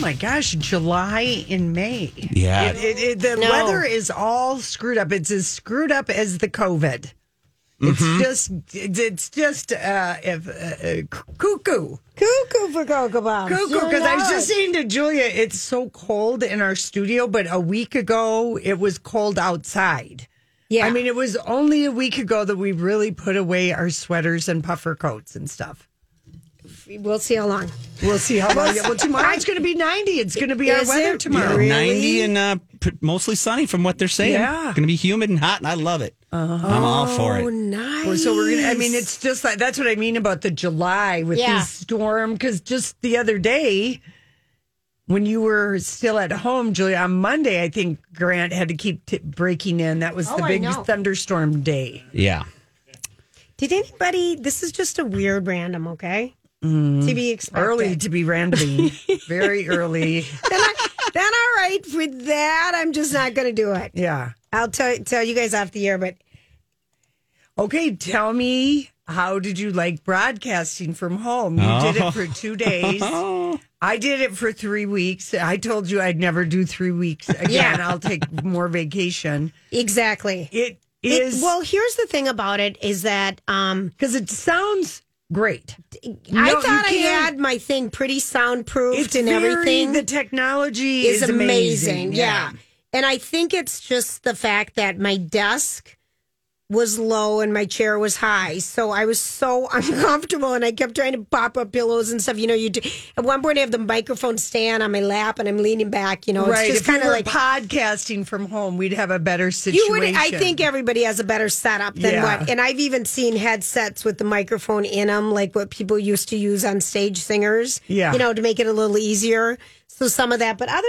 Oh my gosh, July in May. Yeah. It, it, it, the No. weather is all screwed up. It's as screwed up as the COVID. It's Mm-hmm. just, it's just, uh, if, uh, uh, cuckoo. Cuckoo for Cocoa Pops. Cuckoo, because I was just saying to Julia, it's so cold in our studio, but a week ago it was cold outside. Yeah. I mean, it was only a week ago that we really put away our sweaters and puffer coats and stuff. We'll see how long. We'll see how long. Well, tomorrow it's going to be 90. It's going to be our Is weather it tomorrow. really? 90 and uh, p- mostly sunny from what they're saying. Yeah. Going to be humid and hot, and I love it. I'm all for Oh, it. nice. Well, So we're gonna. I mean, it's just like that's what I mean about the July with Yeah. these storm. Because just the other day, when you were still at home, Julia, on Monday, I think Grant had to keep t- breaking in. That was the Oh, I big know. thunderstorm day. Yeah. Did anybody? This is just a weird random, okay? To be expected. Early to be randoming, very early. then, I, then all right for that. I'm just not going to do it. Yeah. I'll tell tell you guys off the air, but Okay, tell me how did you like broadcasting from home? You did it for two days. I did it for three weeks. I told you I'd never do three weeks again. Yeah. I'll take more vacation. exactly. It It- is well, here's the thing about it is that um, because it sounds great. I No, you thought I had my thing pretty soundproofed It's and very- everything. The technology is is, amazing. Yeah. And I think it's just the fact that my desk was low and my chair was high. So I was so uncomfortable and I kept trying to pop up pillows and stuff. You know, you do, at one point I have the microphone stand on my lap and I'm leaning back, you know, right. it's just we kind of were like podcasting from home, we'd have a better you situation. would I think everybody has a better setup than Yeah. what and I've even seen headsets with the microphone in them like what people used to use on stage singers. Yeah. You know, to make it a little easier. So some of that, but other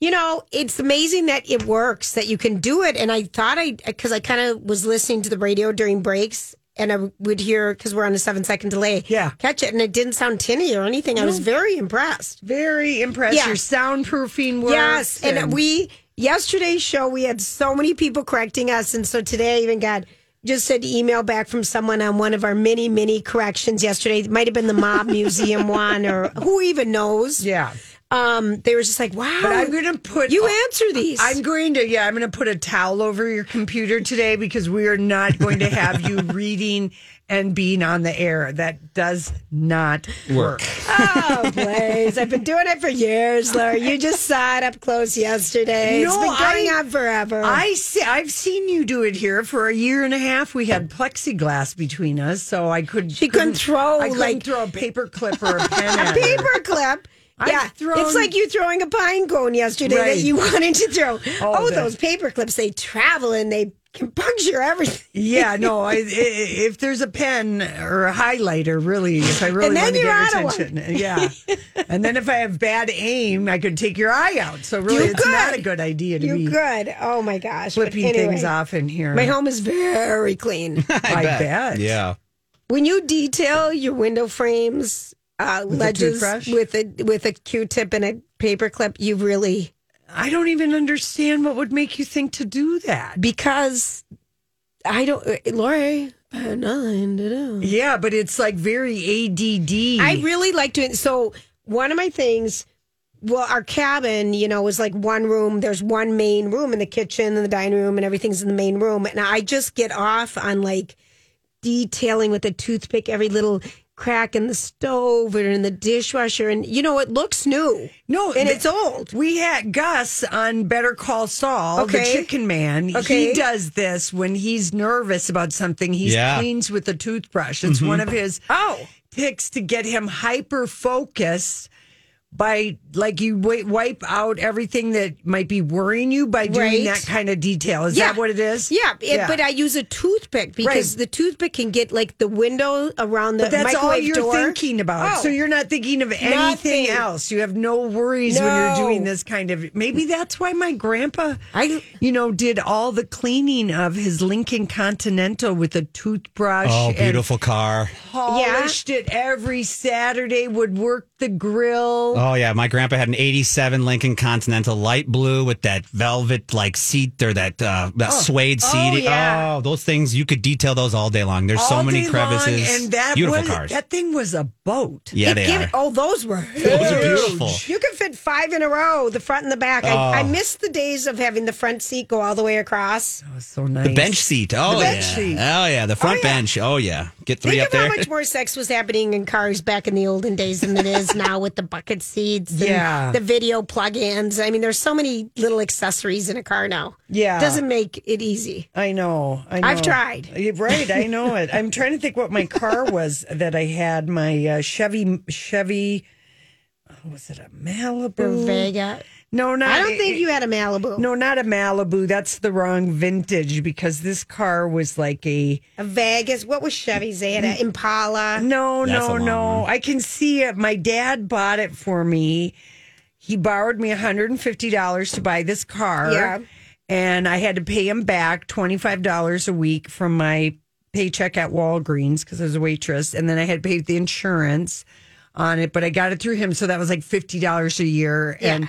you know, it's amazing that it works, that you can do it. And I thought I, because I kind of was listening to the radio during breaks and I would hear, because we're on a seven second delay, Yeah. catch it. And it didn't sound tinny or anything. I was very impressed. very impressed. Yeah. Your soundproofing works. Yes, and, we yesterday's show we had so many people correcting us, and so today I even got just an email back from someone on one of our many many corrections yesterday. It might have been the Mob Museum one, or who even knows. yeah. Um, they were just like, "Wow!" But I'm going to put you answer these. I'm going to, yeah, I'm going to put a towel over your computer today because we are not going to have you reading and being on the air. That does not work. oh, Blaze, I've been doing it for years, Laura. You just saw it up close yesterday. it's No, been going I- on forever. I see, I've seen you do it here for a year and a half. We had plexiglass between us, so I could. She couldn't throw, I couldn't like- throw a paper clip or a pen. a paper clip. I've yeah, thrown- it's like you throwing a pine cone yesterday Right. that you wanted to throw. Oh, the- those paper clips, they travel and they can puncture everything. Yeah, no. I, i if there's a pen or a highlighter, really, if I really want to get your attention, uh, yeah. and then if I have bad aim, I could take your eye out. So really, You it's could. not a good idea to You be could. Oh my gosh. Flipping anyway, things off in here. My home is very clean. I, bet. Yeah. when you detail your window frames, uh, With a ledges toothbrush? with a with a Q-tip and a paper clip, you really I don't even understand what would make you think to do that. because I don't, uh, Lori. I had nothing to do. Yeah, but it's like very ADD. I really like doing so. One of my things, well, our cabin, you know, was like one room. There's one main room in the kitchen and the dining room, and everything's in the main room. And I just get off on like detailing with a toothpick every little crack in the stove or in the dishwasher, and you know it looks new. No, and th- it's old. We had Gus on Better Call Saul, Okay. the chicken man. Okay. He does this when he's nervous about something. He Yeah. cleans with a toothbrush. It's mm-hmm. one of his Oh. picks to get him hyper focused by like you wi- wipe out everything that might be worrying you by doing Right. that kind of detail. Is that what it is? Yeah, it- but I use a toothpick because Right. the toothpick can get like the window around the But that's all microwave you're door. thinking about. Oh. So you're not thinking of anything Nothing. else. You have no worries when you're doing this kind of. Maybe that's why my grandpa, I- you know, did all the cleaning of his Lincoln Continental with a toothbrush. Oh, and beautiful car. Polished it every Saturday. Would work the grill. Oh yeah, my grandpa had an '87 Lincoln Continental, light blue with that velvet like seat or that uh, that suede seat. yeah. Oh, those things you could detail those all day long. There's so many day crevices. long, and that beautiful was, cars. That thing was a boat. yeah, It they give- are. Oh, those were Those are huge. beautiful. You can fit five in a row, the front and the back. I, I miss the days of having the front seat go all the way across. It was so nice. The bench seat. Oh bench yeah. seat. Oh yeah. The front yeah. bench. Oh yeah. Get three Think up of there. how much more sex was happening in cars back in the olden days than it is now with the bucket seats Yeah. the video plug-ins. I mean, there's so many little accessories in a car now. Yeah. It Doesn't make it easy. I know. I know. I've tried. Right, I know it. I'm trying to think what my car was that I had. My uh, Chevy, Chevy. oh, Was it a Malibu? Or? Vega. No, not. I don't think you had a Malibu. No, not a Malibu. That's the wrong vintage because this car was like a. A Vegas. What was Chevy's? They had mm. an Impala. No, That's no, no. one. I can see it. My dad bought it for me. He borrowed me $150 to buy this car. Yeah. And I had to pay him back $25 a week from my paycheck at Walgreens because I was a waitress. And then I had to pay the insurance on it, but I got it through him. So that was like $50 a year. And,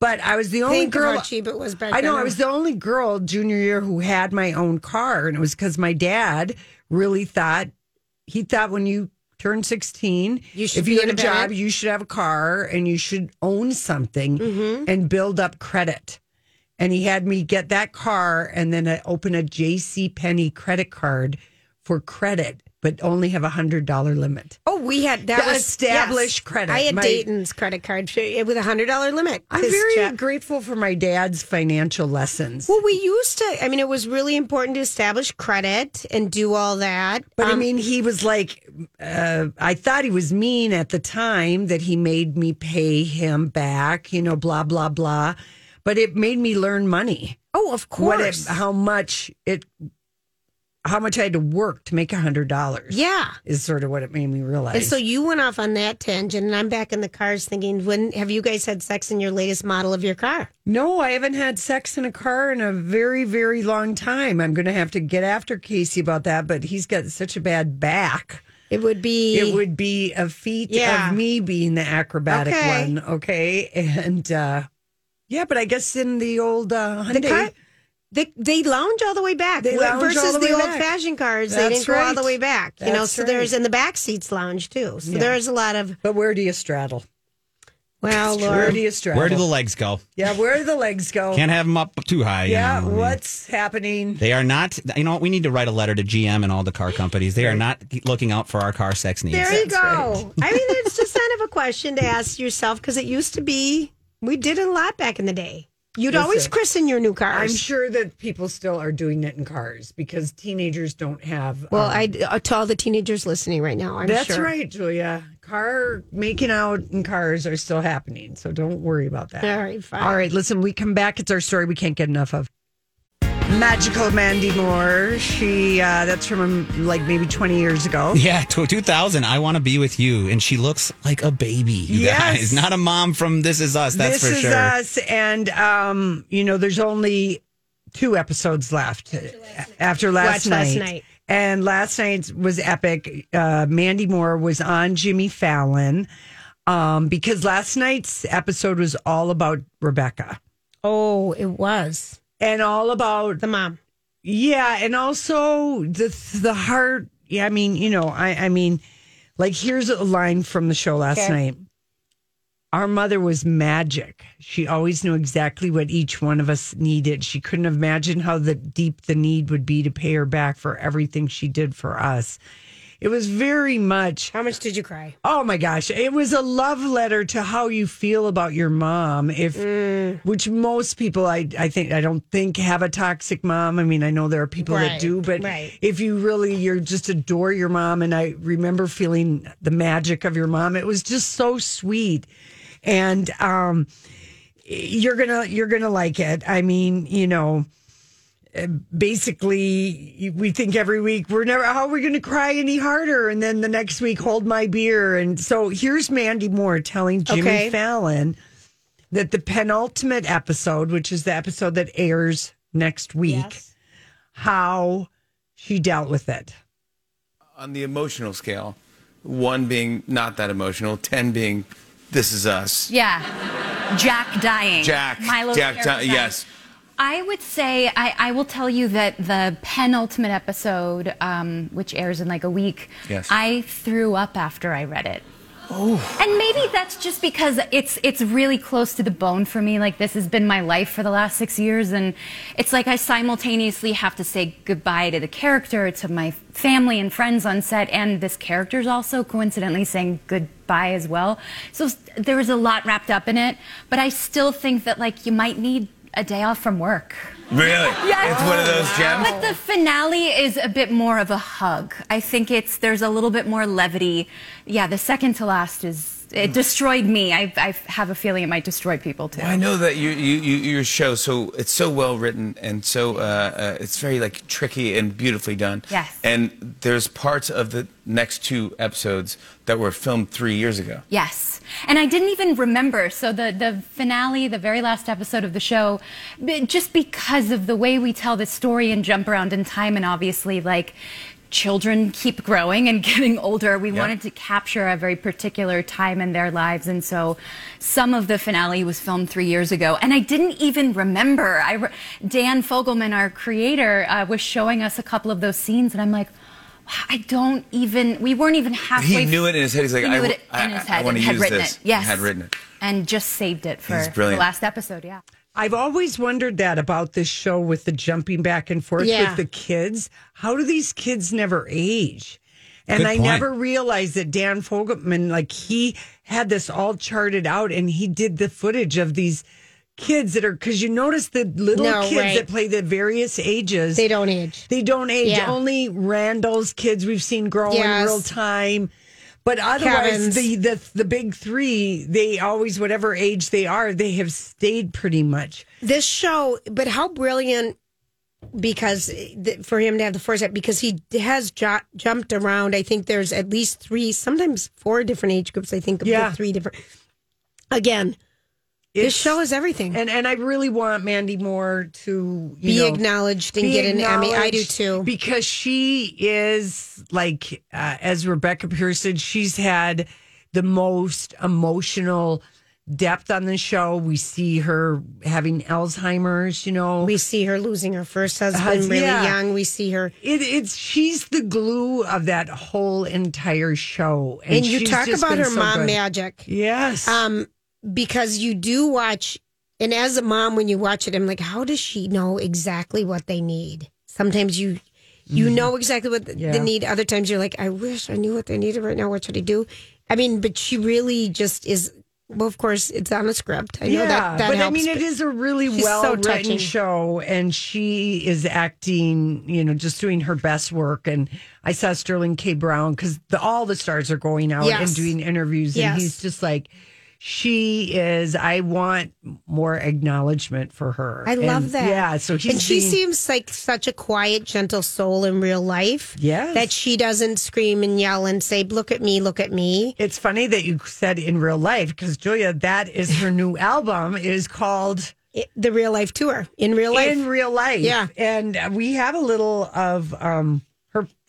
but I was the only Think girl. how cheap it was back I know. then. I was the only girl junior year who had my own car, and it was because my dad really thought he thought when you turn sixteen, You should if you had a job, you should have a car and you should own something Mm-hmm. and build up credit. And he had me get that car and then I open a J.C. Penney credit card for credit, but only have a hundred dollar limit. Oh, we had that was established yes. credit. I had My- Dayton's credit card with a hundred dollar limit. I'm very check- grateful for my dad's financial lessons. Well, we used to. I mean, it was really important to establish credit and do all that. But I Um, mean, he was like, uh, I thought he was mean at the time that he made me pay him back, you know, blah, blah, blah. But it made me learn money. oh, of What it, how much it, how much I had to work to make a hundred dollars. yeah. Is sort of what it made me realize. And so you went off on that tangent, and I'm back in the cars thinking, when have you guys had sex in your latest model of your car? no, I haven't had sex in a car in a very, very long time. I'm going to have to get after Casey about that, but he's got such a bad back. It would be. it would be a feat Yeah. of me being the acrobatic Okay. one. Okay. And uh yeah, but I guess in the old uh the Hyundai, car. They, they lounge all the way back They lounge versus all the way old back. fashioned cars. they didn't go all the way back. You know, That's so there's in the back seats lounge too. So Yeah. there's a lot of but where do you straddle? well, Where do you straddle? Where do the legs go? yeah, where do the legs go? Can't have them up too high. you yeah, know, I mean, what's happening? They are not. You know what? We need to write a letter to GM and all the car companies. They are not looking out for our car sex needs. There you That's go. I mean, it's just kind of a question to ask yourself because it used to be we did a lot back in the day. You'd always christen your new cars. I'm sure that people still are doing it in cars because teenagers don't have. Well, um, I uh, to all the teenagers listening right now, I'm That's sure. right, Julia. Car making out in cars are still happening, so don't worry about that. All right, fine. All right, listen, we come back. It's our story we can't get enough of. Magical Mandy Moore. She, uh, that's from um, like maybe 20 years ago. Yeah, to 2000. I want to be with you, and she looks like a baby. You Yes. guys, not a mom from This Is Us. That's this for is sure. us. And, um, you know, there's only two episodes left after last, Watch night. last night. And last night was epic. Uh, Mandy Moore was on Jimmy Fallon um, because last night's episode was all about Rebecca Oh, it was and all about the mom. Yeah, and also the the heart. Yeah, I mean, you know, I I mean, like here's a line from the show last Okay. night. Our mother was magic. She always knew exactly what each one of us needed. She couldn't imagine how the deep the need would be to pay her back for everything she did for us. It was very much How much did you cry? Oh my gosh, it was a love letter to how you feel about your mom. If Mm. which most people I I think I don't think have a toxic mom. I mean, I know there are people that do, but right. if you really you're just adore your mom and I remember feeling the magic of your mom. It was just so sweet. And um you're to you're going to like it. I mean, you know, basically we think every week we're never how are we going to cry any harder and then the next week hold my beer and so here's mandy moore telling jimmy Okay. fallon that the penultimate episode which is the episode that airs next week how she dealt with it on the emotional scale, one being not that emotional, ten being this is us. Yeah. Jack dying. Jack, milo Jack, di- yes. I would say I, I will tell you that the penultimate episode, um, which airs in like a week, Yes. I threw up after I read it. Oh. And maybe that's just because it's it's really close to the bone for me. Like this has been my life for the last six years, and it's like I simultaneously have to say goodbye to the character, to my family and friends on set, and this character's also coincidentally saying goodbye as well. So there was a lot wrapped up in it, but I still think that like you might need a day off from work. Really? Yes. It's one of those gems. But the finale is a bit more of a hug. I think it's there's a little bit more levity. Yeah, the second to last is it destroyed me. I, I have a feeling it might destroy people too. I know that you, you, you your show so it's so well written and so uh, uh, it's very like tricky and beautifully done. Yes. And there's parts of the next two episodes that were filmed three years ago. Yes. And I didn't even remember. So the, the finale, the very last episode of the show, just because of the way we tell the story and jump around in time, and obviously, like, children keep growing and getting older, we Yeah. wanted to capture a very particular time in their lives. And so some of the finale was filmed three years ago. And I didn't even remember. I re- Dan Fogelman, our creator, uh, was showing us a couple of those scenes, and I'm like, I don't even, we weren't even halfway He knew it in his head. He's like, he knew I, it I, in his I, head want to had use written this. it. Yes, Had written it. and just saved it for the last episode. Yeah. I've always wondered that about this show with the jumping back and forth Yeah. with the kids. How do these kids never age? And Good I point. never realized that Dan Fogelman, like he had this all charted out and he did the footage of these kids that are, because you notice the little No, kids right. that play the various ages. They don't age. They don't age. Yeah. Only Randall's kids we've seen grow in real time. But otherwise, Kevin's. the, the the big three, they always, whatever age they are, they have stayed pretty much. This show, but how brilliant because th- for him to have the foresight because he has ju- jumped around. I think there's at least three, sometimes four different age groups. I think of Yeah. the three different. Again, this show is everything. And and I really want Mandy Moore to you be know, acknowledged and be get an Emmy. I do too. because she is like uh, as Rebecca Pearson, she's had the most emotional depth on the show. We see her having Alzheimer's, you know. we see her losing her first husband Hus- really yeah. young. We see her. It, it's she's the glue of that whole entire show, And, you talk about her so mom good. magic. Yes, Um, because you do watch, and as a mom, when you watch it, I'm like, how does she know exactly what they need? Sometimes you you know exactly what Mm-hmm. Yeah. they need. Other times you're like, I wish I knew what they needed right now. What should I do? I mean, but she really just is. Well, of course, it's on a script. I know yeah, that that but helps. I mean, it is a really so well touching. written show, and she is acting, you know, just doing her best work. And I saw Sterling K. Brown because the, all the stars are going out Yes. and doing interviews, and Yes. he's just like, she is. I want more acknowledgement for her. I love And, that. Yeah, so and she being- seems like such a quiet, gentle soul in real life. Yeah. that she doesn't scream and yell and say, "Look at me, look at me." It's funny that you said in real life because Julia, that is her new album. It is called It- the real life tour in real life. in real life. Yeah. and we have a little of um.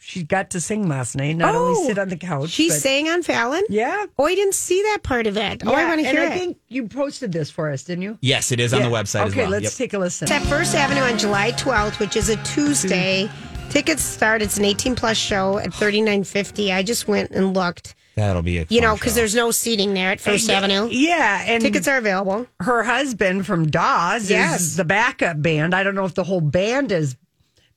She got to sing last night. Not Oh, only sit on the couch. she but- sang on Fallon. Yeah. Oh, I didn't see that part of it. Oh, I want to and hear I it. I think you posted this for us, didn't you? Yes, it is on the website okay, as well. let's Yep. take a listen. It's at First Avenue on July 12th, which is a Tuesday. Tickets start. It's an 18 plus show at 39.50. I just went and looked. That'll be it. You know, because there's no seating there at First Avenue. Yeah, and Tickets are available. her husband from Dawes Yes. is the backup band. I don't know if the whole band is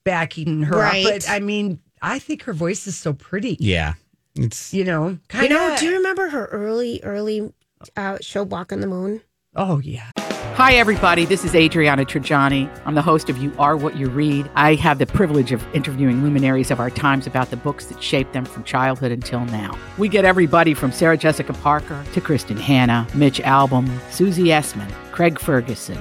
backing her Right. up, but I mean, I think her voice is so pretty. Yeah. It's You know, You know, do you remember her early, early uh, show Walk on the Moon? oh yeah. Hi, everybody. This is Adriana Trigiani. I'm the host of You Are What You Read. I have the privilege of interviewing luminaries of our times about the books that shaped them from childhood until now. We get everybody from Sarah Jessica Parker to Kristin Hannah, Mitch Albom, Susie Essman, Craig Ferguson,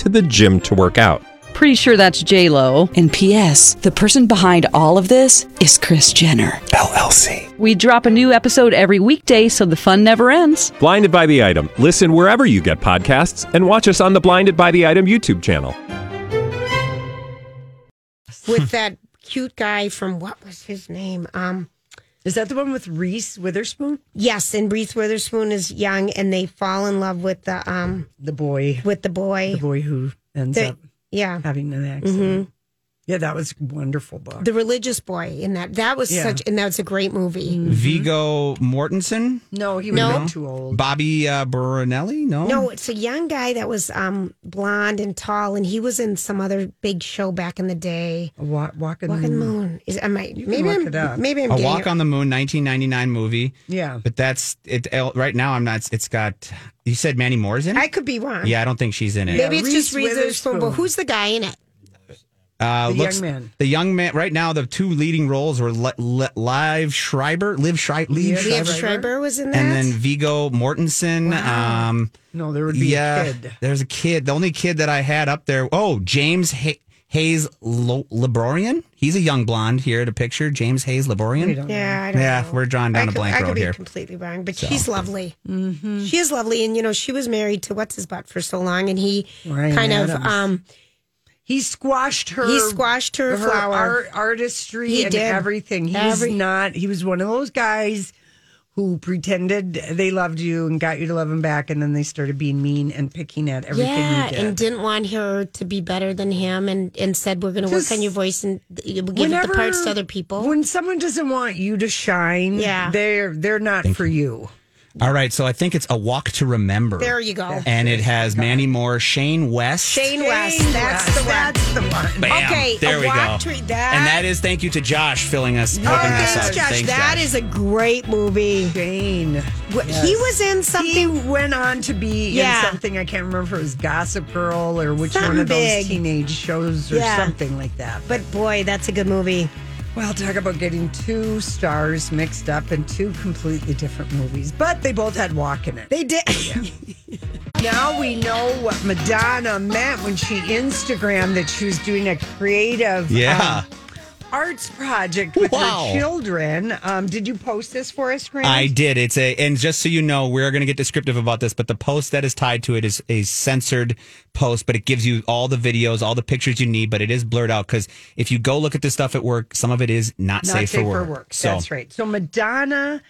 to the gym to work out. Pretty sure that's J Lo. And P.S. The person behind all of this is Kris Jenner LLC. We drop a new episode every weekday, so the fun never ends. Blinded by the item. Listen wherever you get podcasts, and watch us on the Blinded by the Item YouTube channel. With that cute guy from what was his name? Um, Is that the one with Reese Witherspoon? yes, and Reese Witherspoon is young, and they fall in love with the um The boy, with the boy. the boy who ends The- up yeah, having an accident. Yeah, that was a wonderful book. the religious boy in that. That was Yeah. such, and that was a great movie. Viggo Mortensen, no, he was No. too old. Bobby uh, Brunelli. No, No, it's a young guy that was um blonde and tall, and he was in some other big show back in the day. Walk, walking, Walk on the Moon. Is am I? can Maybe I'm. Maybe I'm A Walk it- on the Moon, 1999 movie. Yeah. But that's it. Right now, I'm not. It's got. You said Mandy Moore's in it. I could be wrong. yeah, I don't think she's in it. Maybe Yeah, it's just Reese Reese Witherspoon. But who's the guy in it? Uh, The looks, young man. The young man. Right now, the two leading roles were Le- Le- Live Schreiber, Liv Schreiber, Liv Yeah, Liev Schreiber, Schreiber was in that. and then Viggo Mortensen. Um, No, there would be yeah, a kid. there's a kid. The only kid that I had up there. Oh, James Hay- Hayes Lo- Laborian. He's a young blonde here at a picture. James Hayes Laborian. We don't yeah, I don't Yeah, know. we're drawing down I a could, blank I could road be here. completely wrong, but she's lovely. Mm-hmm. She is lovely, and you know she was married to what's his butt for so long, and he Ryan kind of um He squashed her. He squashed her flower. art, artistry He and did. everything. He Every- not. He was one of those guys who pretended they loved you and got you to love him back, and then they started being mean and picking at everything yeah, you did. and didn't want her to be better than him, and and said we're going to work Just on your voice and we'll give the parts to other people. When someone doesn't want you to shine, Yeah. they're they're not for you. All right, so I think it's a walk to remember. There you go. And it has Mandy Moore, Shane West. Shane West, Shane that's West, the one. That's the one. Bam. Okay, there a we go. walk to- that- and that is thank you to Josh filling us, Oh, hooking us thanks. Josh. Thanks, That Josh. is a great movie. Shane. Wh- He was in He something. went on to be Yeah. in something I can't remember if it was Gossip Girl or which one of those big. teenage shows or Yeah. something like that. But boy, that's a good movie. Well, talk about getting two stars mixed up in two completely different movies, but they both had walk in it. They did. Now we know what Madonna meant when she Instagrammed that she was doing a creative Yeah. um, arts project with Wow. her children. Um, did you post this for us, Grant? I did. It's a, and just so you know, we're going to get descriptive about this, but the post that is tied to it is a censored post, but it gives you all the videos, all the pictures you need, but it is blurred out because if you go look at this stuff at work, some of it is not, Not safe, for work. So That's right. So Madonna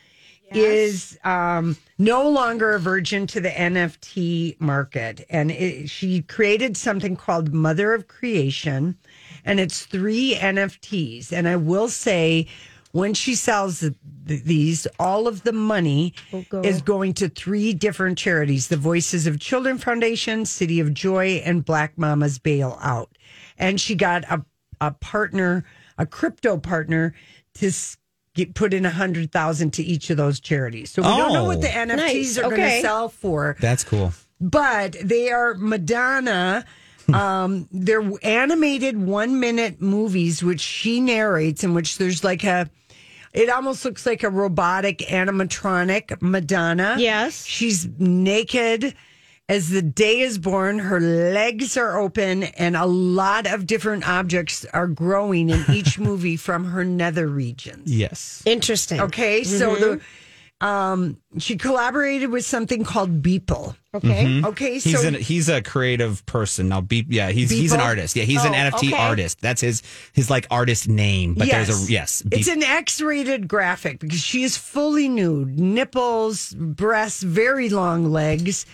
is um, no longer a virgin to the NFT market, and it, she created something called Mother of Creation, and it's three NFTs. And I will say, when she sells th- these, all of the money oh, go. is going to three different charities: the Voices of Children Foundation, City of Joy, and Black Mamas Bailout. And she got a a partner, a crypto partner, to get, put in a hundred thousand to each of those charities. So we don't know what the Oh. NFTs Nice. are going to sell for, that's cool. but they are Madonna. Um, they're animated one minute movies, which she narrates, in which there's like a. It almost looks like a robotic animatronic Madonna. Yes. She's naked as the day is born. Her legs are open, and a lot of different objects are growing in each movie from her nether regions. Yes. Interesting. Okay, so the Um, she collaborated with something called Beeple. Okay. Okay, Mm-hmm. He's so an he's a creative person now. Be, yeah, he's he's an artist. Yeah, he's an Oh, NFT okay. artist. That's his his like artist name. But there's a yes. It's an X-rated graphic because she is fully nude, nipples, breasts, very long legs,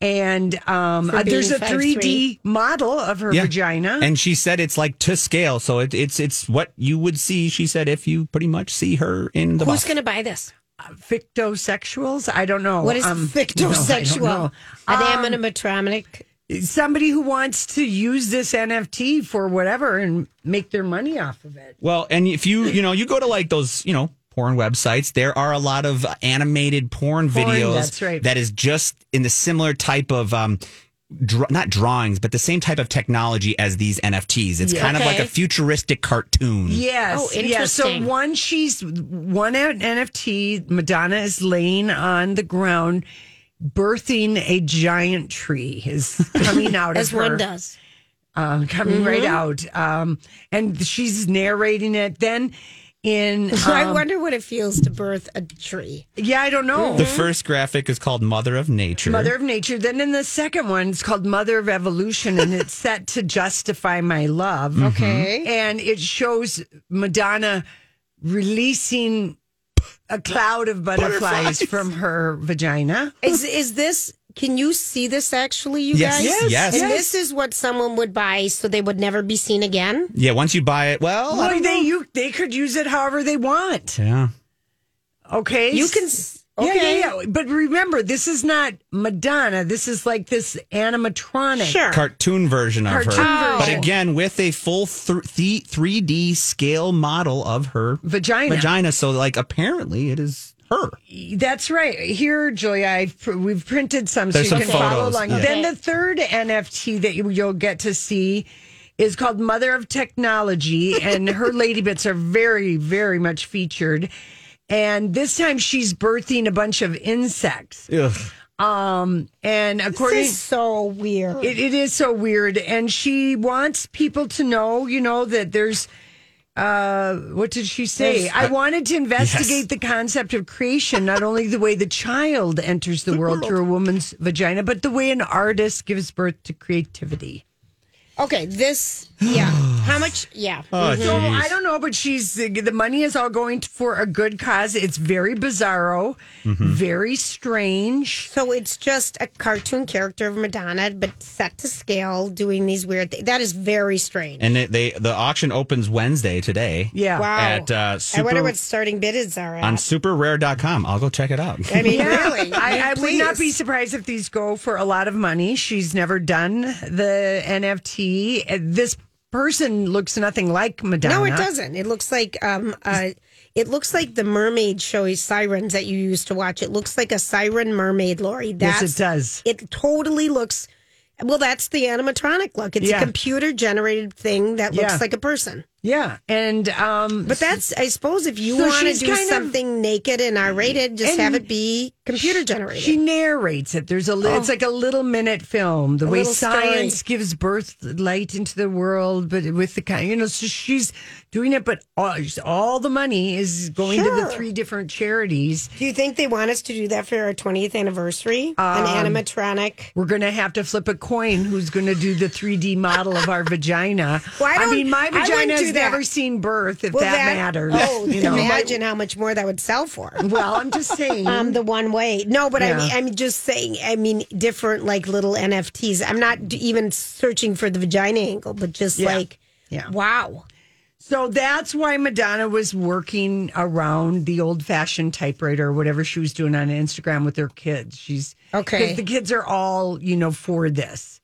and um, uh, there's a 3D 5'3". model of her yeah. vagina. And she said it's like to scale, so it, it's it's what you would see. She said if you pretty much see her in the Who's going to buy this? Fictosexuals? I don't know. What is Um, fictosexual? no, I don't know. An Um, animatronic. somebody who wants to use this NFT for whatever and make their money off of it. Well, and if you you know you go to like those you know porn websites, there are a lot of animated porn, Porn, videos that's right. that is just in the similar type of um dr- not drawings, but the same type of technology as these NFTs. It's Yeah. kind of like a futuristic cartoon. Yes. Oh, Yeah. So one, she's one NFT. Madonna is laying on the ground, birthing a giant tree is coming out As of her. one does. uh, coming right out. Um, and she's narrating it. Then in, I um, wonder what it feels to birth a tree. yeah, I don't know. The first graphic is called Mother of Nature. Mother of Nature. Then in the second one, it's called Mother of Evolution, and it's set to justify my love. Mm-hmm. Okay. And it shows Madonna releasing a cloud of butterflies, Butterflies. from her vagina. Is is this? Can you see this actually, you Yes. guys? Yes. Yes. And Yes. this is what someone would buy so they would never be seen again. yeah, once you buy it, well, Well, they you they could use it however they want. yeah. Okay, You can. s- Yeah, yeah, yeah. But remember, this is not Madonna. This is like this animatronic. Sure. cartoon version of Cartoon oh. her. But again, with a full th- 3D scale model of her Vagina. Vagina. So, like, apparently it is her. That's right. Here, Julia, I've, pr- we've printed some There's so you some can follow along. yeah. Then the third NFT that you, you'll get to see is called Mother of Technology, and her lady bits are very, very much featured. And this time she's birthing a bunch of insects. Um, and according This is so weird. it, it is so weird. And she wants people to know, you know, that there's uh what did she say? I wanted to investigate the concept of creation, not only the way the child enters the world through a woman's vagina, but the way an artist gives birth to creativity. Okay, this, yeah. How much? Yeah. Oh, So geez. I don't know, but she's the money is all going for a good cause. It's very bizarro, Mm-hmm. very strange. So it's just a cartoon character of Madonna, but set to scale, doing these weird things. That is very strange. And it, they the auction opens Wednesday today. Yeah. wow. At uh, I wonder what starting bids are at. on superrare.com. I'll go check it out. I mean, really? I, I would not be surprised if these go for a lot of money. She's never done the NFT. This person looks nothing like Madonna. No, it doesn't. It looks like um uh it looks like the mermaid show sirens that you used to watch. It looks like a siren mermaid, Lori. Yes, it does. It totally looks well, that's the animatronic look. It's Yeah. a computer generated thing that looks Yeah. like a person. Yeah, and um, But that's I suppose if you So want to do kind of- something naked and R rated, just have it be computer generated. She narrates it. There's a li- it's like a little minute film. The A way little story. science gives birth light into the world, but with the kind, you know, so she's doing it. But all, all the money is going to the three different charities. do you think they want us to do that for our 20th anniversary? Um, An animatronic? We're going to have to flip a coin. Who's going to do the 3D model of our vagina? Well, I mean, my vagina has that. never seen birth. If Well, that, matters, Oh, you know. imagine how much more that would sell for. Well, I'm just saying. Um, the one way. No, but I mean, I'm just saying. I mean, different like little NFTs. I'm not even searching for the vagina angle, but just Yeah. like, Yeah. wow. So that's why Madonna was working around the old fashioned typewriter or whatever she was doing on Instagram with her kids. She's okay. The kids are all, you know, for this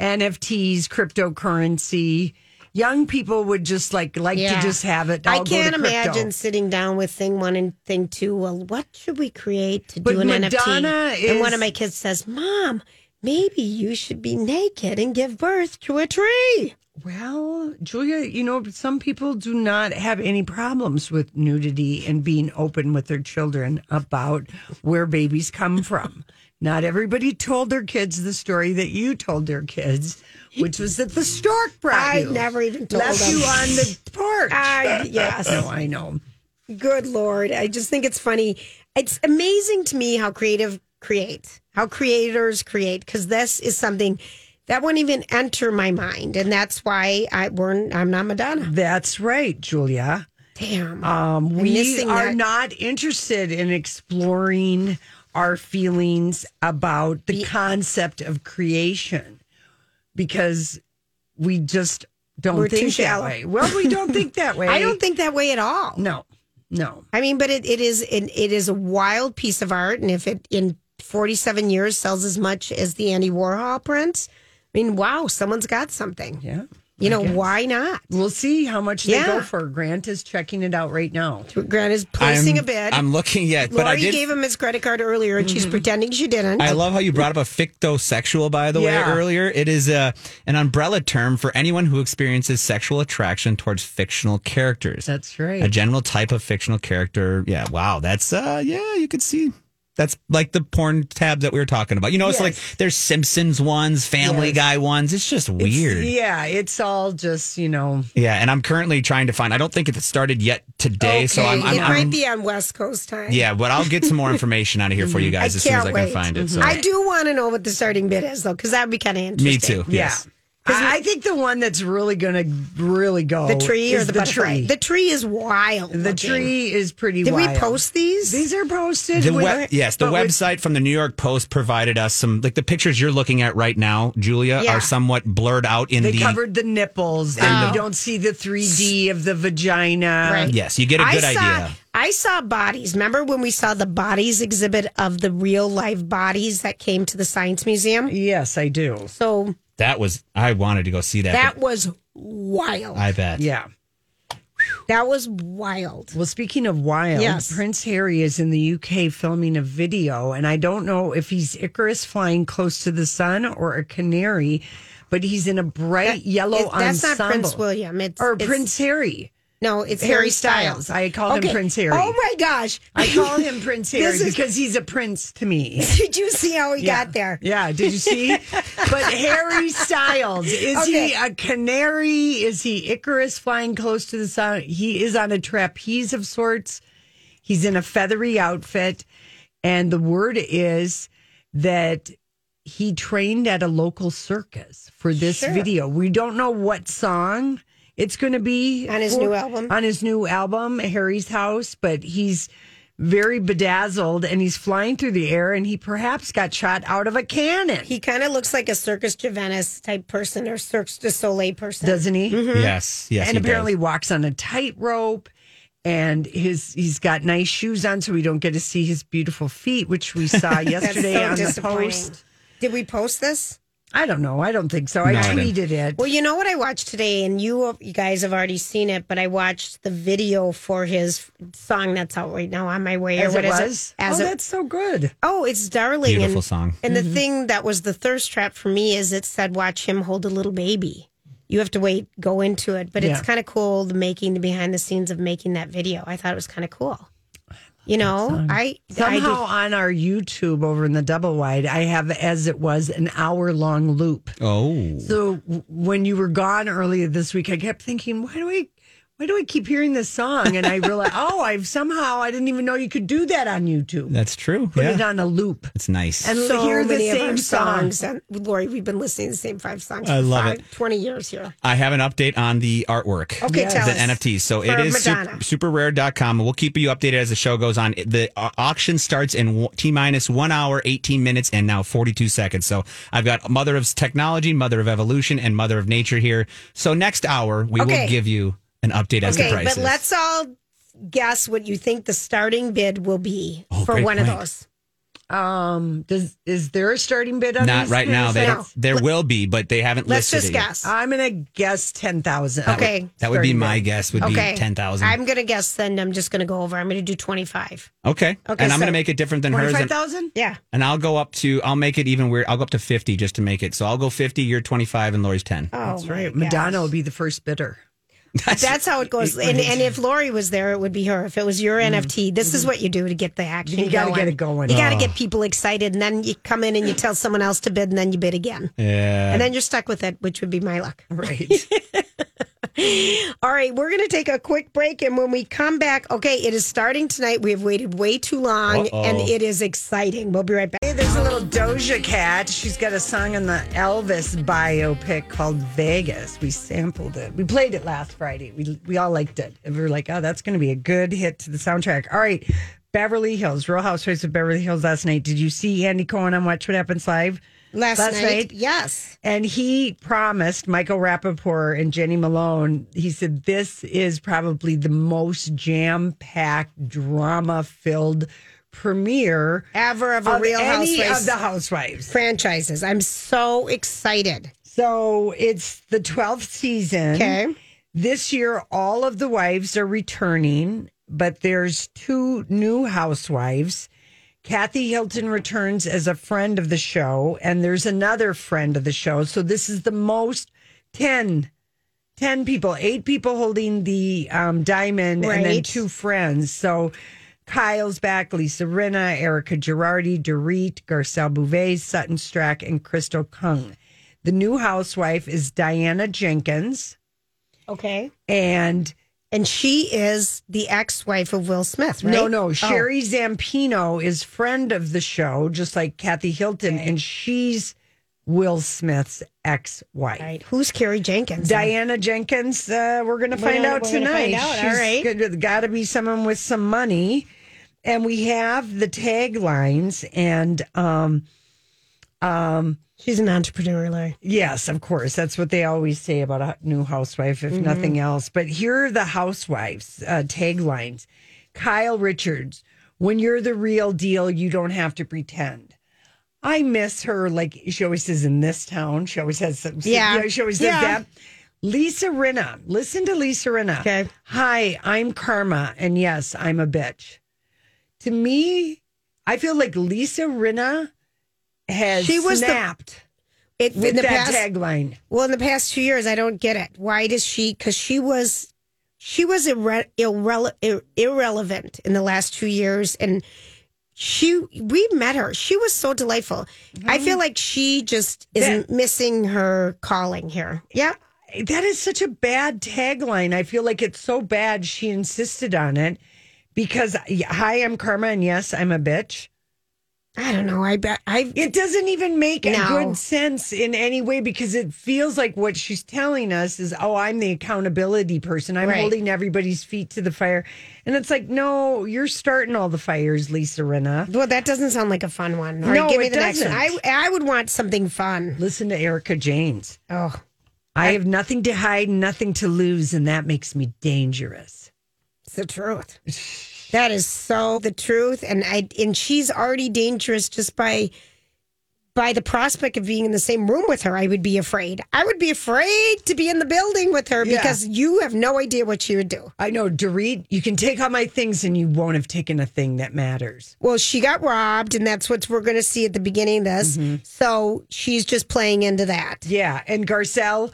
NFTs, cryptocurrency. Young people would just like like Yeah. to just have it. I to can't imagine sitting down with thing one and thing two. Well, what should we create to But do an Madonna NFT? and one of my kids says, "Mom, maybe you should be naked and give birth to a tree." Well, Julia, you know, some people do not have any problems with nudity and being open with their children about where babies come from. Not everybody told their kids the story that you told their kids, which was that the stork brought I you. never even told left them. you on the porch. I- yes. No, I know. Good Lord. I just think it's funny. It's amazing to me how creative create, how creators create, because this is something that wouldn't even enter my mind. And that's why I, we're, I'm not Madonna. That's right, Julia. Damn. Um, we are that. not interested in exploring our feelings about the concept of creation because we just don't We're too think that way. Well, we don't think that way. I don't think that way at all. No, no. I mean, but it, it is it, it is a wild piece of art, and if it in forty seven years sells as much as the Andy Warhol prints, I mean, wow, someone's got something. Yeah. You know, why not? We'll see how much they go for. Grant is checking it out right now. Grant is placing I'm, a bid. I'm looking yet, but Lori I did. gave him his credit card earlier, and she's pretending she didn't. I love how you brought up a fictosexual, by the way, earlier. It is a, an umbrella term for anyone who experiences sexual attraction towards fictional characters. That's right. A general type of fictional character. Yeah, wow. That's, uh, yeah, you could see. That's like the porn tab that we were talking about. You know, it's like there's Simpsons ones, Family Yes. Guy ones. It's just It's- weird. yeah, it's all just, you know. Yeah, and I'm currently trying to find. I don't think it started yet today, so I'm. I'm, it I'm- might be on West Coast time. Yeah, but I'll get some more information out of here for you mm-hmm. guys I as soon as I can wait. find it. Mm-hmm. So. I do want to know what the starting bid is, though, because that would be kind of interesting. Me too. Yes. Yeah. I, I think the one that's really going to really go The tree or is the, the tree. The tree is wild. The looking. tree is pretty Did we post these? These are posted. The with- yes, the but with- website from the New York Post provided us some like the pictures you're looking at right now, Julia, Yeah. are somewhat blurred out in They the. covered the nipples. And And the- you don't see the 3D of the vagina. Right. Yes, you get a I good saw, idea. I saw bodies. Remember when we saw the bodies exhibit of the real live bodies that came to the Science Museum? Yes, I do. So That was I wanted to go see that. that was wild. I bet. Yeah. That was wild. Well, speaking of wild, Yes. Prince Harry is in the UK filming a video, and I don't know if he's Icarus flying close to the sun or a canary, but he's in a bright yellow It- that's ensemble. not Prince William. It's or it's- Prince Harry. No, it's Harry Harry Styles. Styles. I called him Prince Harry. Oh my gosh! I call him Prince Harry is- because he's a prince to me. Did you see how he Yeah. got there? Yeah, did you see? but Harry Styles, is he a canary? Is he Icarus flying close to the sun? He is on a trapeze of sorts. He's in a feathery outfit. And the word is that he trained at a local circus for this Sure. video. We don't know what song it's going to be On his for- new album? On his new album, Harry's House, but he's very bedazzled and he's flying through the air and he perhaps got shot out of a cannon. He kind of looks like a Circus Juventas type person or Cirque du Soleil person. doesn't he? Mm-hmm. Yes, yes, and he apparently does. walks on a tightrope. And his he's got nice shoes on, so we don't get to see his beautiful feet, which we saw yesterday so on the post. Did we post this? I don't know. I don't think so. I No, I tweeted it. Well, you know what I watched today, and you you guys have already seen it, but I watched the video for his song that's out right now on my way. as or what it is was. As oh, it- that's so good. oh, it's darling. Beautiful and, song. And the mm-hmm. thing that was the thirst trap for me is it said, "Watch him hold a little baby." You have to wait, go into it, but it's kind of cool the making, the behind the scenes of making that video. I thought it was kind of cool. You know, I I Somehow did- on our YouTube over in the double wide, I have as it was an hour long loop. Oh, So when you were gone earlier this week, I kept thinking, why do I, why do I keep hearing this song? And I realize, oh, I've somehow I didn't even know you could do that on YouTube. that's true. Put it on a loop it's nice. and so hear the many same our song. songs. And Lori, we've been listening to the same five songs. I for love five- it. Twenty years here. I have an update on the artwork. Okay, Yes. tell the us. NFTs. So For it is Madonna. super, superrare.com. We'll keep you updated as the show goes on. The uh, auction starts in T minus one hour, 18 minutes, and now 42 seconds. So I've got Mother of Technology, Mother of Evolution, and Mother of Nature here. So next hour, we Okay. will give you an update as Okay, to prices. but let's all guess what you think the starting bid will be Oh, for great one of those. Um, does is there a starting bid on Not right now. They, No. there will be, but they haven't listed. Let's listed just it yet. guess. I'm gonna guess ten thousand. Okay. That would be my bid. guess. Would Okay, be ten thousand. I'm going to guess. Then I'm just going to go over. I'm going to do twenty five. Okay. Okay, and I'm going to make it different than hers. Twenty-five And, thousand. Yeah. and I'll go up to. I'll make it even weird. I'll go up to fifty just to make it. So I'll go fifty. You're twenty five, and Lori's ten. Oh, That's my right. gosh. Madonna will be the first bidder. That's how it goes. And, and if Lori was there, it would be her. If it was your NFT, this is what you do to get the action. Mm-hmm. You gotta get it going. You got to Oh. get people excited, and then you come in and you tell someone else to bid, and then you bid again, Yeah. and then you're stuck with it, which would be my luck. Right. All right, we're going to take a quick break. And when we come back, okay, it is starting tonight. We have waited way too long Uh-oh. and it is exciting. We'll be right back. Hey, there's a little Doja Cat. She's got a song in the Elvis biopic called Vegas. We sampled it. We played it last Friday. We we all liked it. And we were like, oh, that's going to be a good hit to the soundtrack. All right, Beverly Hills, Real Housewives of Beverly Hills last night. Did you see Andy Cohen on Watch What Happens Live? Last, night, yes. And he promised Michael Rapaport and Jenny Malone, he said, this is probably the most jam packed, drama filled premiere Ever of a of Real any Housewives of the housewives. franchises. I'm so excited. So it's the 12th season. Okay. This year, all of the wives are returning, but there's two new housewives. Kathy Hilton returns as a friend of the show, and there's another friend of the show. So this is the most 10, 10 people, eight people holding the um, diamond, and then two friends. So Kyle's back, Lisa Rinna, Erika Girardi, Dorit, Garcelle Beauvais, Sutton Stracke, and Crystal Kung. The new housewife is Diana Jenkins, Okay. and And she is the ex wife of Will Smith, right? no, no, Oh. Sheree Zampino is friend of the show, just like Kathy Hilton, and she's Will Smith's ex-wife. Right. Who's Carrie Jenkins? Diana Jenkins, uh, we're going to find out tonight. find out, all right. Got to be someone with some money, and we have the taglines, and um, um, She's an entrepreneur, Larry. Yes, of course. That's what they always say about a new housewife, if nothing else. But here are the housewives' uh, taglines Kyle Richards, when you're the real deal, you don't have to pretend. I miss her. Like she always says in this town. She always has some. Yeah. you know, she always does Yeah. that. Lisa Rinna. Listen to Lisa Rinna. Okay. Hi, I'm Karma. And yes, I'm a bitch. To me, I feel like Lisa Rinna has She was the- snapped It, with in the that past, tagline. well, in the past two years, I don't get it. Why does she? Because she was, she was irre, irrele, ir, irrelevant in the last two years, and she, we met her. She was so delightful. I feel like she just is That- missing her calling here. Yeah. That is such a bad tagline. I feel like it's so bad she insisted on it because hi, I'm Karma, and yes, I'm a bitch. I don't know. I bet I. It doesn't even make a No. good sense in any way because it feels like what she's telling us is, oh, I'm the accountability person. I'm Right. holding everybody's feet to the fire. And it's like, no, you're starting all the fires, Lisa Rinna. Well, that doesn't sound like a fun one. All right, No, give me it the next one. I, doesn't. I would want something fun. Listen to Erika Jayne. Oh, I have nothing to hide, nothing to lose, and that makes me dangerous. it's the truth. That is so the truth, and I and she's already dangerous just by by the prospect of being in the same room with her. I would be afraid. I would be afraid to be in the building with her Yeah. because you have no idea what she would do. I know, Dorit, you can take all my things and you won't have taken a thing that matters. Well, she got robbed, and that's what we're going to see at the beginning of this. Mm-hmm. So she's just playing into that. Yeah. And Garcelle,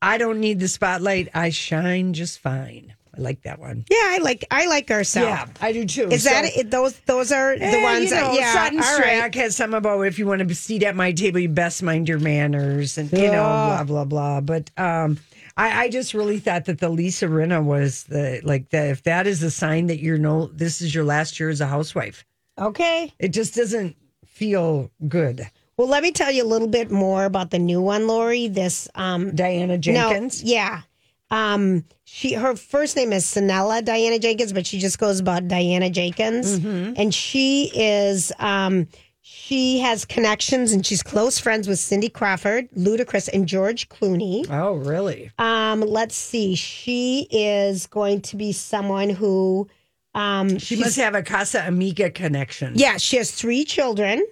I don't need the spotlight. I shine just fine. I like that one. Yeah, I like I like ourselves. Yeah, I do too. Is that it? Those those are the Eh, ones you know, that yeah. Sutton Stracke right. has some about if you want to be seat at my table, you best mind your manners and you know, blah blah blah. But um I, I just really thought that the Lisa Rinna was the like that. if that is a sign that you're no this is your last year as a housewife. Okay. It just doesn't feel good. Well, let me tell you a little bit more about the new one, Lori. This um Diana Jenkins. No, yeah. Um she her first name is Sanela Diana Jenkins, but she just goes about Diana Jenkins. Mm-hmm. And she is um she has connections and she's close friends with Cindy Crawford, Ludacris, and George Clooney. Oh, really? Um, let's see. She is going to be someone who um She must have a Casa Amiga connection. yeah, she has three children.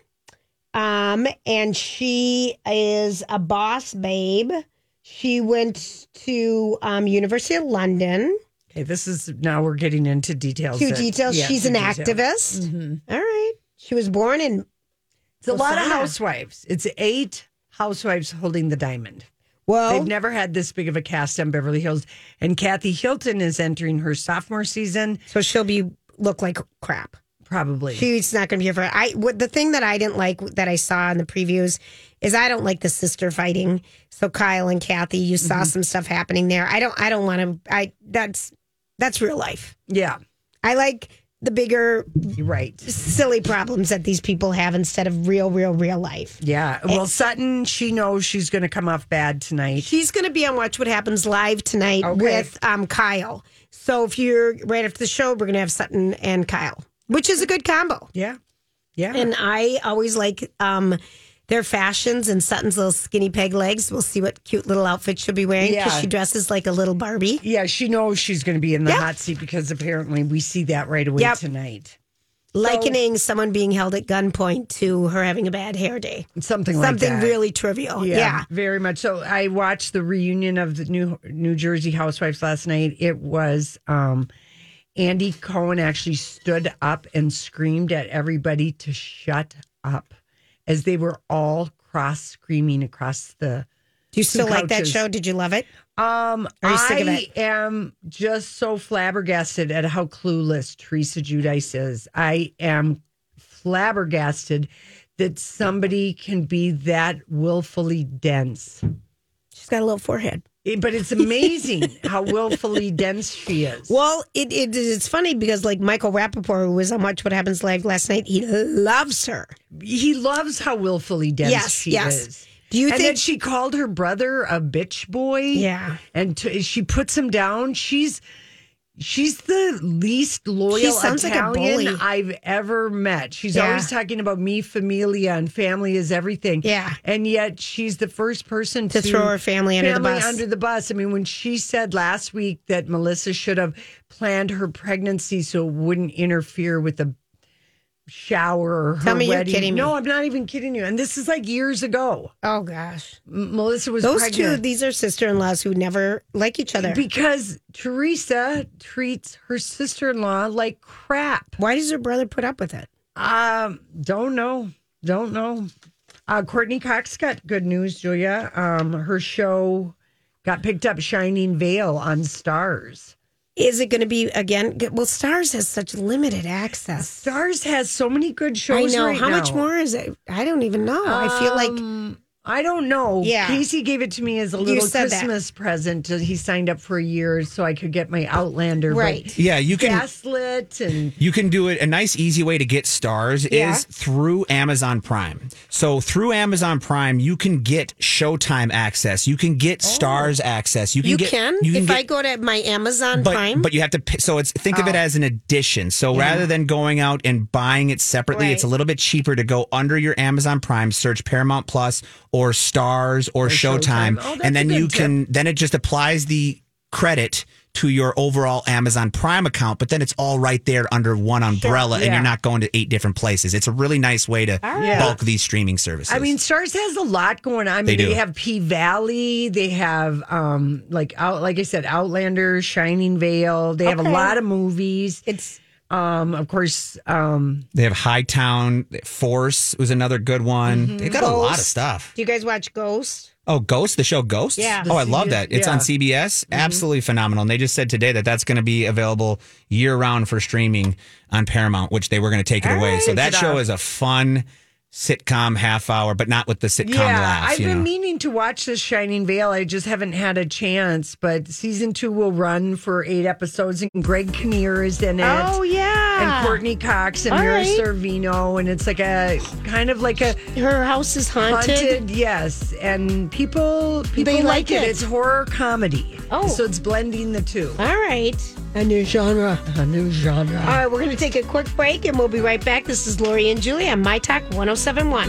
Um, and she is a boss babe. She went to um University of London. Okay, this is now we're getting into details. Two that- details. yeah, She's an details. activist. All right. She was born in It's a lot of housewives. It's eight housewives holding the diamond. well, They've never had this big of a cast on Beverly Hills. And Kathy Hilton is entering her sophomore season. so she'll be look like crap. Probably. She's not going to be here for I. What the thing that I didn't like that I saw in the previews is I don't like the sister fighting. So Kyle and Kathy, you saw some stuff happening there. I don't. I don't want to. I that's that's real life. yeah, I like the bigger right. silly problems that these people have instead of real, real, real life. Yeah. Well, Sutton, she knows she's going to come off bad tonight. She's going to be on Watch What Happens live tonight Okay. with um, Kyle. So if you're right after the show, we're going to have Sutton and Kyle, which is a good combo. Yeah. Yeah. And I always like um, their fashions and Sutton's little skinny peg legs. We'll see what cute little outfit she'll be wearing because Yeah. she dresses like a little Barbie. yeah, she knows she's going to be in the Yeah. hot seat because apparently we see that right away Yep. tonight. Likening someone being held at gunpoint to her having a bad hair day. Something like Something that. really trivial. Yeah, Yeah. very much so. I watched the reunion of the New New Jersey Housewives last night. It was um, Andy Cohen actually stood up and screamed at everybody to shut up as they were all cross screaming across the. Do you still two like that show? Did you love it? Um, Are you I it? am just so flabbergasted at how clueless Teresa Giudice is. I am flabbergasted that somebody can be that willfully dense. She's got a little forehead. It- but it's amazing how willfully dense she is. Well, it, it it's funny because like Michael Rapaport, who was on Watch What Happens Live last night, he loves her. he loves how willfully dense Yes, she yes. is. Do you and then think- she called her brother a bitch boy? Yeah. and t- she puts him down. She's she's the least loyal She sounds like a Italian bully. I've ever met. She's Yeah. always talking about me, familia, and family is everything. Yeah. and yet she's the first person to, To throw her family under the bus. Under the bus. I mean, when she said last week that Melissa should have planned her pregnancy so it wouldn't interfere with the shower Tell me you're kidding me. No, I'm not even kidding you. And this is like years ago. Oh gosh, M- Melissa was those pregnant. two, these are sister-in-laws who never like each other. Because Teresa treats her sister in law like crap. Why does her brother put up with it? Um, don't know. Don't know. Uh, Courteney Cox got good news, Julia. Um, her show got picked up Shining Vale on Starz. Is it going to be again? Well, Starz has such limited access. Starz has so many good shows. I know. right How much more is it? I don't even know. I feel like Um, I don't know. Yeah. Casey gave it to me as a little said that. Christmas present. He signed up for a year so I could get my Outlander. but Right. Yeah, you can Gaslit and You can do it. A nice, easy way to get Starz Yeah. is through Amazon Prime. So through Amazon Prime, you can get Showtime access. You can get oh. Starz access. You can you get. can. You can if get, I go to my Amazon but, Prime, but you have to. pay- So it's think of it oh. as an addition. So rather than going out and buying it separately, it's a Right. little bit cheaper to go under your Amazon Prime, search Paramount Plus or Starz or, Showtime, Showtime. Oh, and then you tip. can. Then it just applies the credit to your overall Amazon Prime account, but then it's all right there under one umbrella, and Yeah. you're not going to eight different places. It's a really nice way to right. bulk these streaming services. I mean, Starz has a lot going on. I mean, They they, have P Valley. They have, um, like out, like I said, Outlander, Shining Vale. They have a lot of movies. it's Um, of course, um, they have Hightown Force was another good one. Mm-hmm. They've got a lot of stuff. Do you guys watch Ghost? Oh, Ghost, the show Ghost. Yeah. Oh, I love that. It's on yeah. CBS. Absolutely phenomenal. And they just said today that that's going to be available year round for streaming on Paramount, which they were going to take it All away. right, so that show off. is a fun sitcom half hour, but not with the sitcom yeah, laughs. I've you been know. meaning to watch this Shining Vale. I just haven't had a chance. But season two will run for eight episodes, and Greg Kinnear is in it. Oh yeah, And Courteney Cox and All Mira right. Sorvino, and it's like a kind of like a her house is haunted. haunted, yes. And people people They like, like it. it. It's horror comedy. Oh. so it's blending the two. All right, a new genre. A new genre. All right, we're going to take a quick break, and we'll be right back. This is Lori and Julie on My Talk 1071.